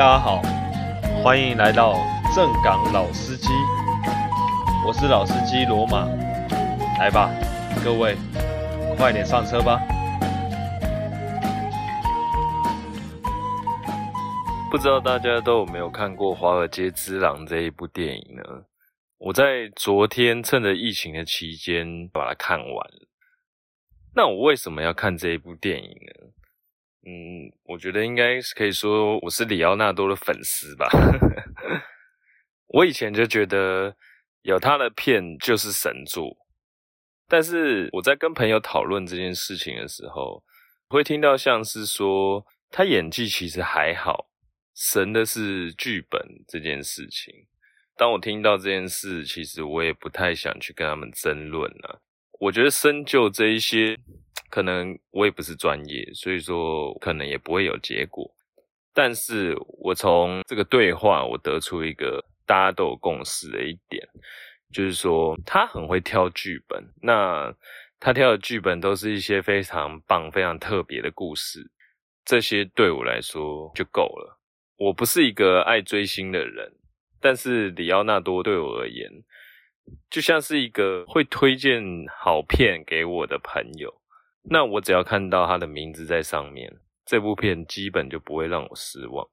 大家好，欢迎来到正港老司机，我是老司机罗马，来吧，各位，快点上车吧。不知道大家都有没有看过《华尔街之狼》这一部电影呢？我在昨天趁着疫情的期间把它看完了。那我为什么要看这一部电影呢？嗯，我觉得应该是可以说我是里奥纳多的粉丝吧。我以前就觉得有他的片就是神作，但是我在跟朋友讨论这件事情的时候，会听到像是说他演技其实还好，神的是剧本这件事情。当我听到这件事，其实我也不太想去跟他们争论了。我觉得深究这一些。可能我也不是专业，所以说可能也不会有结果。但是我从这个对话，我得出一个大家都有共识的一点，就是说他很会挑剧本。那他挑的剧本都是一些非常棒、非常特别的故事，这些对我来说就够了。我不是一个爱追星的人，但是里奥纳多对我而言，就像是一个会推荐好片给我的朋友。那我只要看到他的名字在上面，这部片基本就不会让我失望。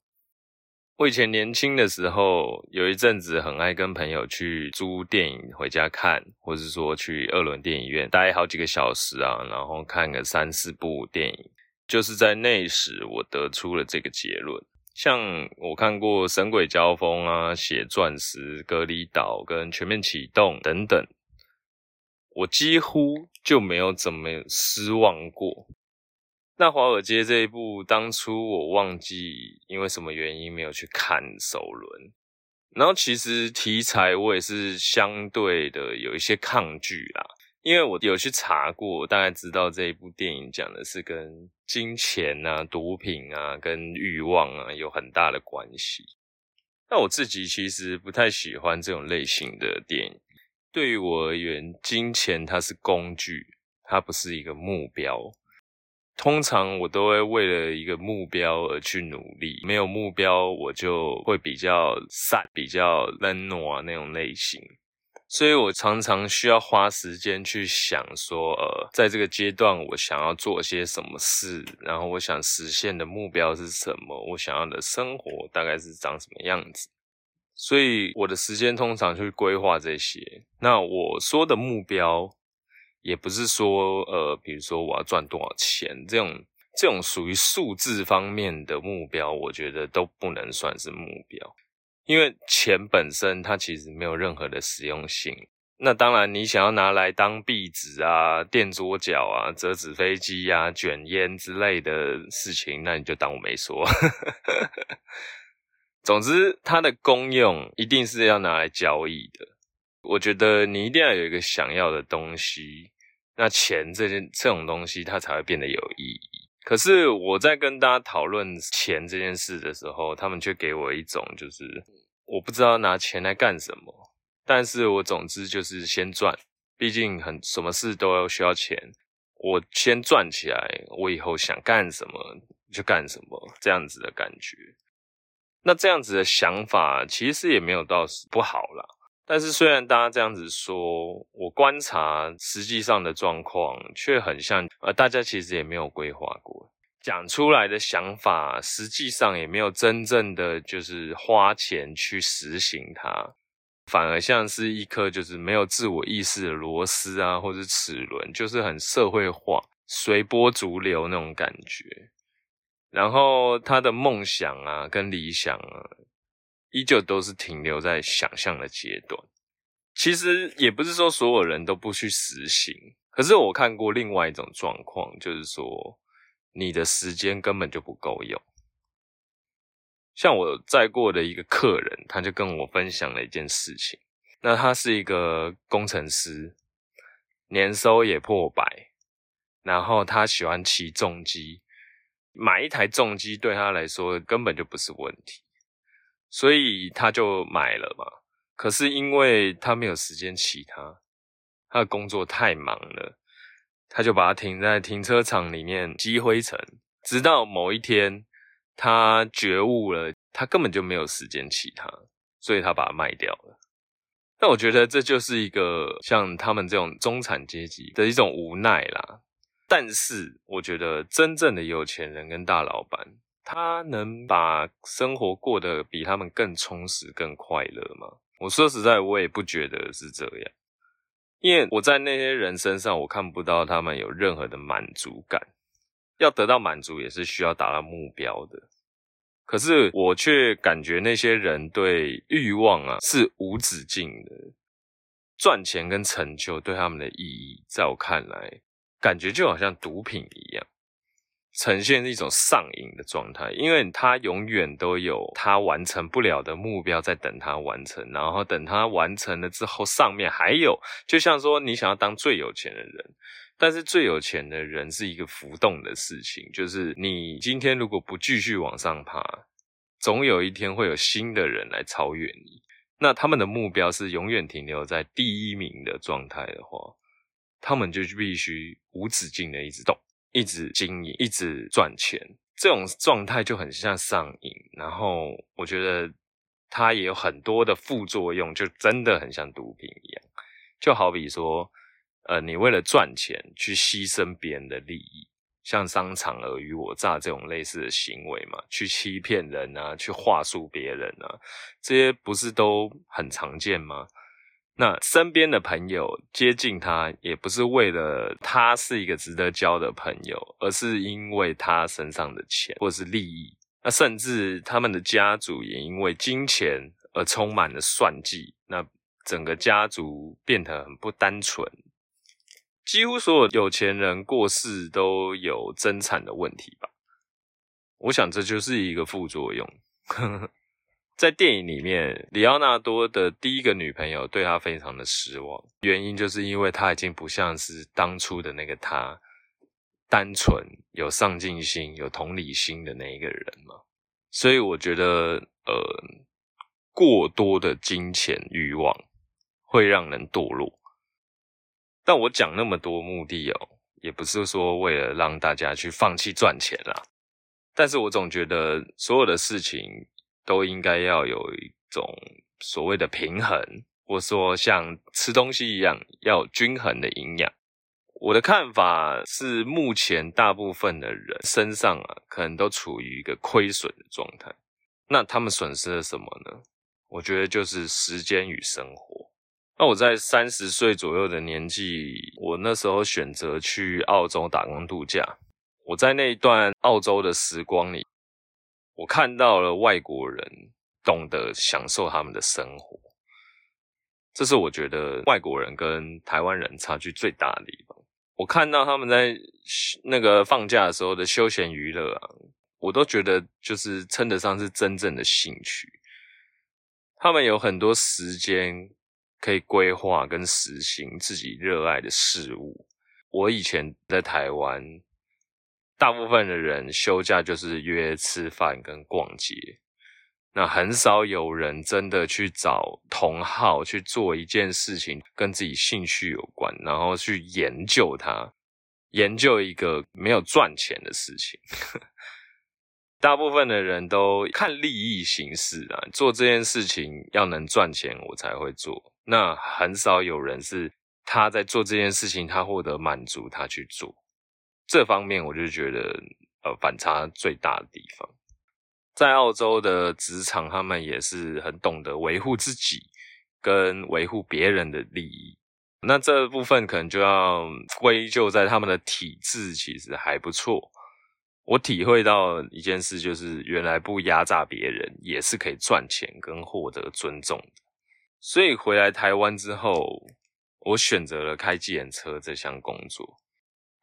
我以前年轻的时候，有一阵子很爱跟朋友去租电影回家看，或是说去二轮电影院待好几个小时啊，然后看个三四部电影。就是在那时，我得出了这个结论。像我看过《神鬼交锋》啊，《血钻石》、《隔离岛》跟《全面启动》等等。我几乎就没有怎么失望过。那华尔街这一部，当初我忘记因为什么原因没有去看首轮，然后其实题材我也是相对的有一些抗拒啦，因为我有去查过，大概知道这一部电影讲的是跟金钱啊、毒品啊、跟欲望啊有很大的关系。那我自己其实不太喜欢这种类型的电影。对于我而言，金钱它是工具，它不是一个目标。通常我都会为了一个目标而去努力，没有目标我就会比较散，比较冷暖那种类型。所以我常常需要花时间去想说，呃，在这个阶段我想要做些什么事，然后我想实现的目标是什么，我想要的生活大概是长什么样子。所以我的时间通常去规划这些。那我说的目标，也不是说呃，比如说我要赚多少钱这种这种属于数字方面的目标，我觉得都不能算是目标，因为钱本身它其实没有任何的实用性。那当然，你想要拿来当壁纸啊、垫桌脚啊、折纸飞机啊、卷烟之类的事情，那你就当我没说。总之，它的功用一定是要拿来交易的。我觉得你一定要有一个想要的东西，那钱这件这种东西它才会变得有意义。可是我在跟大家讨论钱这件事的时候，他们却给我一种就是我不知道拿钱来干什么，但是我总之就是先赚，毕竟很什么事都要需要钱，我先赚起来，我以后想干什么就干什么，这样子的感觉。那这样子的想法其实也没有到不好啦，但是虽然大家这样子说，我观察实际上的状况却很像，呃，大家其实也没有规划过，讲出来的想法实际上也没有真正的就是花钱去实行它，反而像是一颗就是没有自我意识的螺丝啊，或者齿轮，就是很社会化、随波逐流那种感觉。然后他的梦想啊，跟理想啊，依旧都是停留在想象的阶段。其实也不是说所有人都不去实行，可是我看过另外一种状况，就是说你的时间根本就不够用。像我载过的一个客人，他就跟我分享了一件事情。那他是一个工程师，年收也破百，然后他喜欢骑重机。买一台重机对他来说根本就不是问题，所以他就买了嘛。可是因为他没有时间骑它，他的工作太忙了，他就把它停在停车场里面积灰尘。直到某一天，他觉悟了，他根本就没有时间骑它，所以他把它卖掉了。但我觉得这就是一个像他们这种中产阶级的一种无奈啦。但是我觉得真正的有钱人跟大老板，他能把生活过得比他们更充实、更快乐吗？我说实在，我也不觉得是这样，因为我在那些人身上，我看不到他们有任何的满足感。要得到满足，也是需要达到目标的。可是我却感觉那些人对欲望啊是无止境的，赚钱跟成就对他们的意义，在我看来，感觉就好像毒品一样，呈现一种上瘾的状态。因为他永远都有他完成不了的目标在等他完成，然后等他完成了之后，上面还有，就像说你想要当最有钱的人。但是最有钱的人是一个浮动的事情，就是你今天如果不继续往上爬，总有一天会有新的人来超越你。那他们的目标是永远停留在第一名的状态的话，他们就必须无止境的一直动，一直经营，一直赚钱。这种状态就很像上瘾，然后我觉得它也有很多的副作用，就真的很像毒品一样。就好比说。呃，你为了赚钱去牺牲别人的利益，像商场尔虞我诈这种类似的行为嘛，去欺骗人啊，去话术别人啊，这些不是都很常见吗？那身边的朋友接近他，也不是为了他是一个值得交的朋友，而是因为他身上的钱或是利益。那甚至他们的家族也因为金钱而充满了算计，那整个家族变得很不单纯。几乎所有有钱人过世都有争产的问题吧？我想这就是一个副作用。在电影里面，里奥纳多的第一个女朋友对他非常的失望，原因就是因为他已经不像是当初的那个他，单纯、有上进心、有同理心的那一个人嘛。所以我觉得，呃，过多的金钱欲望会让人堕落。但我讲那么多目的哦，也不是说为了让大家去放弃赚钱啦。但是我总觉得所有的事情都应该要有一种所谓的平衡，或说像吃东西一样要均衡的营养。我的看法是，目前大部分的人身上啊，可能都处于一个亏损的状态。那他们损失了什么呢？我觉得就是时间与生活。那我在三十岁左右的年纪，我那时候选择去澳洲打工度假。我在那一段澳洲的时光里，我看到了外国人懂得享受他们的生活。这是我觉得外国人跟台湾人差距最大的地方。我看到他们在那个放假的时候的休闲娱乐啊，我都觉得就是称得上是真正的兴趣。他们有很多时间。可以规划跟实行自己热爱的事物。我以前在台湾，大部分的人休假就是约吃饭跟逛街，那很少有人真的去找同好去做一件事情跟自己兴趣有关，然后去研究它，研究一个没有赚钱的事情。大部分的人都看利益行事啊，做这件事情要能赚钱，我才会做。那很少有人是他在做这件事情，他获得满足，他去做。这方面我就觉得，呃，反差最大的地方。在澳洲的职场，他们也是很懂得维护自己跟维护别人的利益。那这部分可能就要归咎在他们的体制其实还不错。我体会到一件事，就是原来不压榨别人也是可以赚钱跟获得尊重的。所以回来台湾之后，我选择了开计程车这项工作。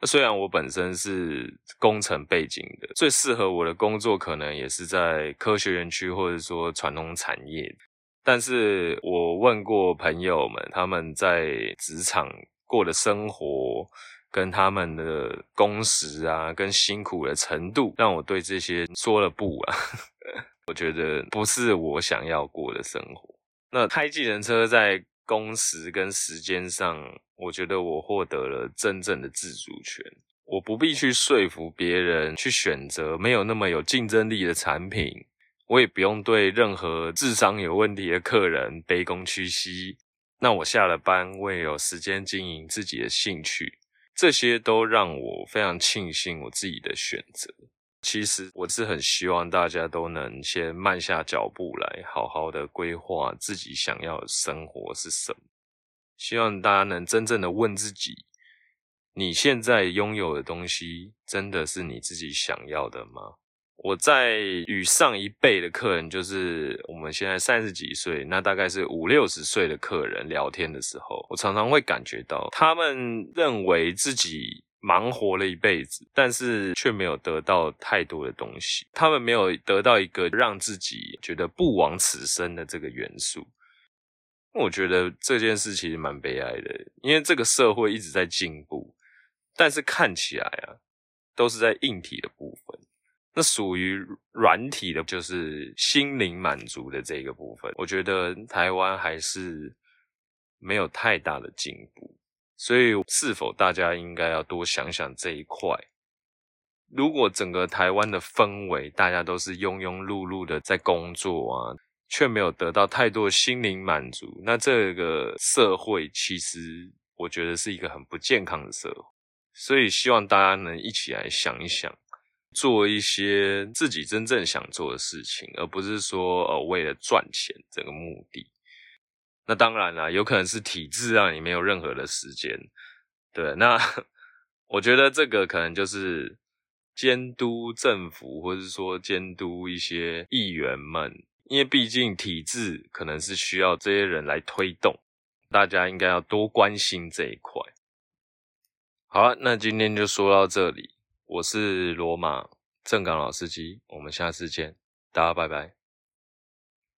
虽然我本身是工程背景的，最适合我的工作可能也是在科学园区或者说传统产业。但是我问过朋友们，他们在职场过的生活，跟他们的工时啊，跟辛苦的程度，让我对这些说了不啊。我觉得不是我想要过的生活。那开计程车在工时跟时间上，我觉得我获得了真正的自主权。我不必去说服别人去选择没有那么有竞争力的产品，我也不用对任何智商有问题的客人卑躬屈膝。那我下了班，我也有时间经营自己的兴趣，这些都让我非常庆幸我自己的选择。其实我是很希望大家都能先慢下脚步来，好好的规划自己想要的生活是什么。希望大家能真正的问自己：你现在拥有的东西，真的是你自己想要的吗？我在与上一辈的客人，就是我们现在三十几岁，那大概是五六十岁的客人聊天的时候，我常常会感觉到，他们认为自己忙活了一辈子，但是却没有得到太多的东西。他们没有得到一个让自己觉得不枉此生的这个元素。我觉得这件事其实蛮悲哀的，因为这个社会一直在进步，但是看起来啊，都是在硬体的部分。那属于软体的，就是心灵满足的这个部分。我觉得台湾还是没有太大的进步，所以是否大家应该要多想想这一块？如果整个台湾的氛围，大家都是庸庸碌碌的在工作啊，却没有得到太多心灵满足，那这个社会其实我觉得是一个很不健康的社会。所以希望大家能一起来想一想。做一些自己真正想做的事情，而不是说呃为了赚钱这个目的。那当然啦，有可能是体制让你没有任何的时间。对，那我觉得这个可能就是监督政府，或者说监督一些议员们，因为毕竟体制可能是需要这些人来推动，大家应该要多关心这一块。好了，那今天就说到这里。我是罗马正港老司机，我们下次见，大家拜拜。